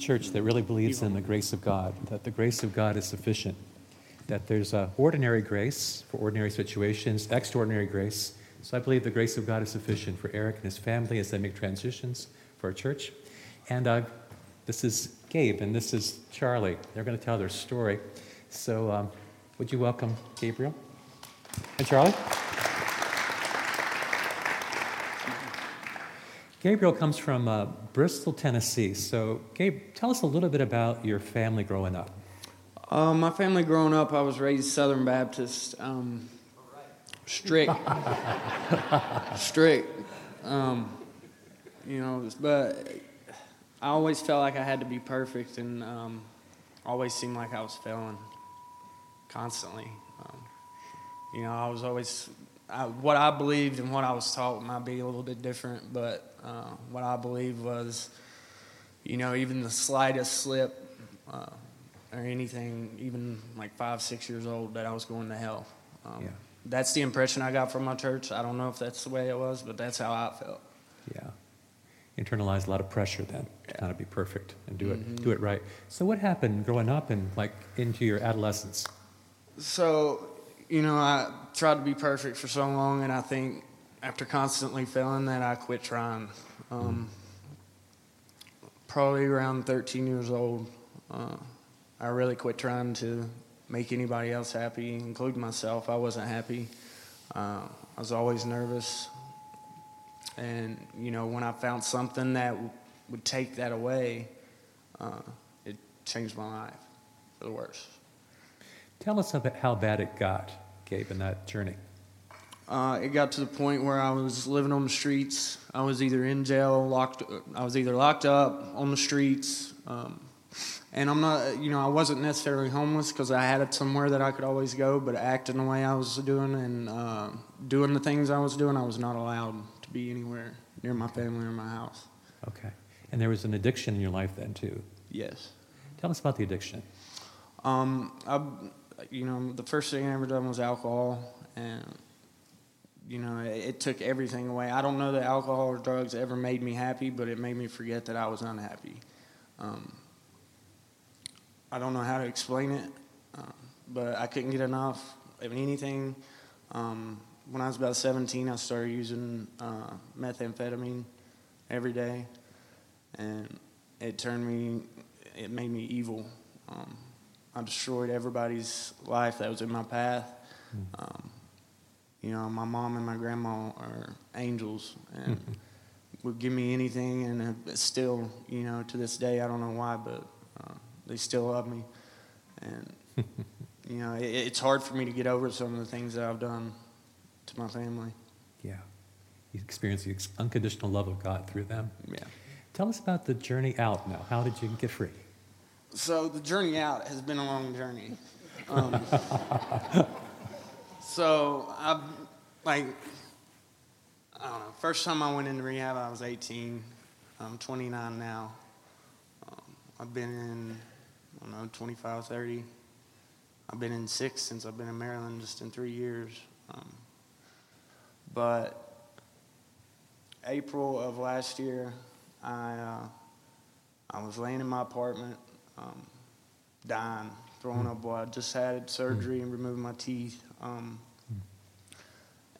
church that really believes in the grace of God, that the grace of God is sufficient, that there's ordinary grace for ordinary situations, extraordinary grace. So I believe the grace of God is sufficient for Eric and his family as they make transitions for our church. And uh, this is Gabe and this is Charlie. They're going to tell their story. So um, would you welcome Gabriel and Charlie? Gabriel comes from uh, Bristol, Tennessee. So, Gabe, tell us a little bit about your family growing up. Uh, my family growing up, I was raised Southern Baptist. Um, strict. strict. Um, you know, but I always felt like I had to be perfect and um, always seemed like I was failing constantly. Um, you know, I was always I, what I believed and what I was taught might be a little bit different, but uh, what I believed was, you know, even the slightest slip uh, or anything, even like five, six years old, that I was going to hell. Um, yeah. That's the impression I got from my church. I don't know if that's the way it was, but that's how I felt. Yeah. Internalized a lot of pressure then yeah. to kind of be perfect and do mm-hmm. it do it right. So what happened growing up and like into your adolescence? So you know, I tried to be perfect for so long, and I think after constantly failing that, I quit trying. Um, probably around 13 years old, uh, I really quit trying to make anybody else happy, including myself. I wasn't happy. Uh, I was always nervous. And, you know, when I found something that w- would take that away, uh, it changed my life for the worse. Tell us about how bad it got, Gabe, in that journey. Uh, it got to the point where I was living on the streets. I was either in jail, locked. I was either locked up on the streets, um, and I'm not. You know, I wasn't necessarily homeless because I had it somewhere that I could always go. But acting the way I was doing and uh, doing the things I was doing, I was not allowed to be anywhere near my family or my house. Okay, and there was an addiction in your life then too. Yes. Tell us about the addiction. Um, I you know, the first thing I ever done was alcohol, and you know, it, it, took everything away. I don't know that alcohol or drugs ever made me happy, but it made me forget that I was unhappy. Um, I don't know how to explain it, uh, but I couldn't get enough of anything. Um, when I was about 17, I started using uh, methamphetamine every day, and it turned me, it made me evil. Um, I destroyed everybody's life that was in my path. Mm. Um, you know, my mom and my grandma are angels and mm-hmm. would give me anything, and still, you know, to this day, I don't know why, but uh, they still love me. And, you know, it, it's hard for me to get over some of the things that I've done to my family. Yeah. You experienced the unconditional love of God through them. Yeah. Tell us about the journey out now. How did you get free? So the journey out has been a long journey. Um, so I, like, I don't know. First time I went into rehab, I was 18. I'm 29 now. Um, I've been in, I don't know, 25, 30. I've been in six since I've been in Maryland, just in three years. Um, but April of last year, I uh, I was laying in my apartment um, dying, throwing up blood. I just had surgery and removing my teeth. Um,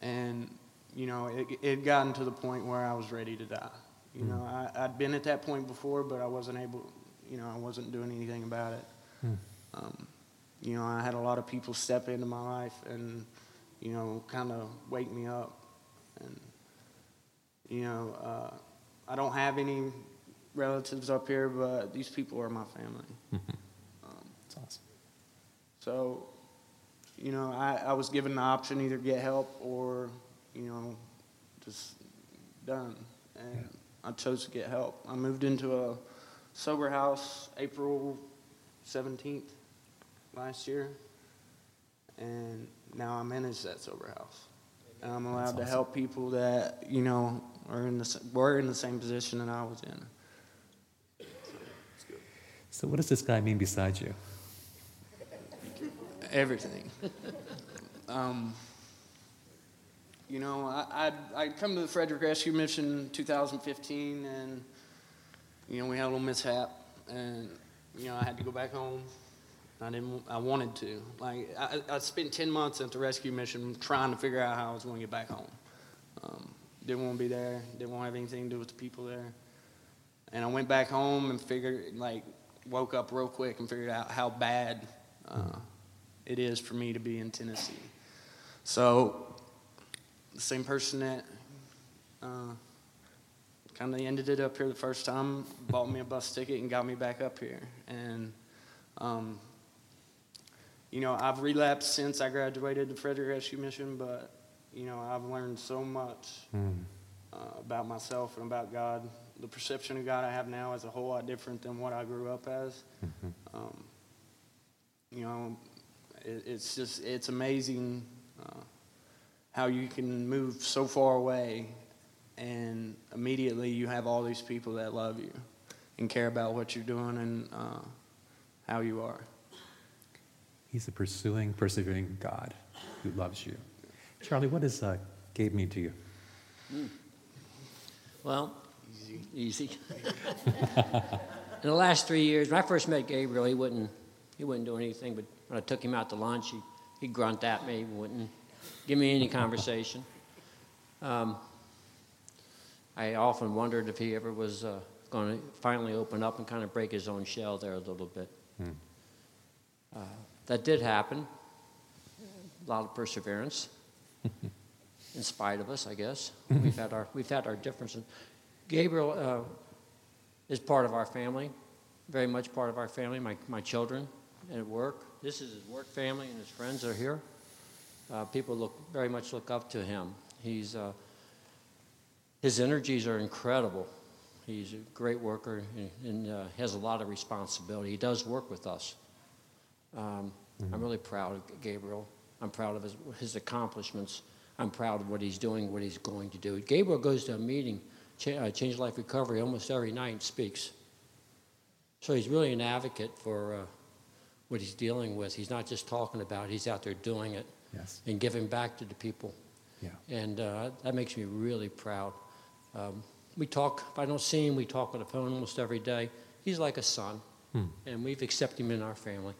and, you know, it, it had gotten to the point where I was ready to die. You know, I, I'd been at that point before, but I wasn't able, you know, I wasn't doing anything about it. Um, you know, I had a lot of people step into my life and, you know, kind of wake me up. And, you know, uh, I don't have any relatives up here, but these people are my family. Mm-hmm. Um, That's awesome. So, you know, I, I was given the option either get help or, you know, just done. And yeah. I chose to get help. I moved into a sober house April 17th last year. And now I manage that sober house. And I'm allowed to help people that, you know, are in the, were in the same position that I was in. So, what does this guy mean beside you? Everything. um, you know, I, I'd, I'd come to the Frederick Rescue Mission in 2015, and, you know, we had a little mishap. and you know I had to go back home. I didn't. I wanted to. Like I, I spent ten months at the rescue mission trying to figure out how I was going to get back home. Um, didn't want to be there. Didn't want to have anything to do with the people there. And I went back home and figured, like, woke up real quick and figured out how bad uh, it is for me to be in Tennessee. So, the same person that uh, kind of ended it up here the first time bought me a bus ticket and got me back up here. And, um, you know, I've relapsed since I graduated the Frederick Rescue Mission, but, you know, I've learned so much Mm. Uh, about myself and about God. The perception of God I have now is a whole lot different than what I grew up as. Mhm. Um, you know, it, it's just it's amazing uh, how you can move so far away, and immediately you have all these people that love you and care about what you're doing and uh, how you are. He's a pursuing, persevering God who loves you. Charlie, what does uh, Gabe mean to you? Well, easy. In the last three years, when I first met Gabriel, he wouldn't, he wouldn't do anything. But when I took him out to lunch, he, he'd grunt at me, wouldn't give me any conversation. Um, I often wondered if he ever was uh, going to finally open up and kind of break his own shell there a little bit. Hmm. Uh, that did happen. A lot of perseverance, in spite of us, I guess. we've had our we've had our differences. Gabriel uh, is part of our family, very much part of our family. My my children and at work. This is his work family, and his friends are here. Uh, people look very much look up to him. He's uh, his energies are incredible. He's a great worker and, and uh, has a lot of responsibility. He does work with us. Um, I'm really proud of Gabriel. I'm proud of his, his accomplishments. I'm proud of what he's doing, what he's going to do. Gabriel goes to a meeting, uh, Change Life Recovery, almost every night and speaks. So he's really an advocate for uh, what he's dealing with. He's not just talking about it, he's out there doing it Yes. and giving back to the people. Yeah. And uh, that makes me really proud. Um, we talk, if I don't see him, we talk on the phone almost every day. He's like a son, Hmm. and we've accepted him in our family.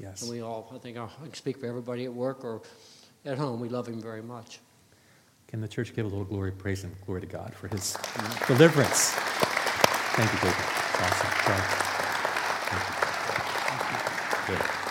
Yes. And we all, I think I can speak for everybody at work or at home, we love him very much. Can the church give a little glory, praise, and glory to God for his deliverance? Thank you, David. Awesome. Charlie. Thank you. Good.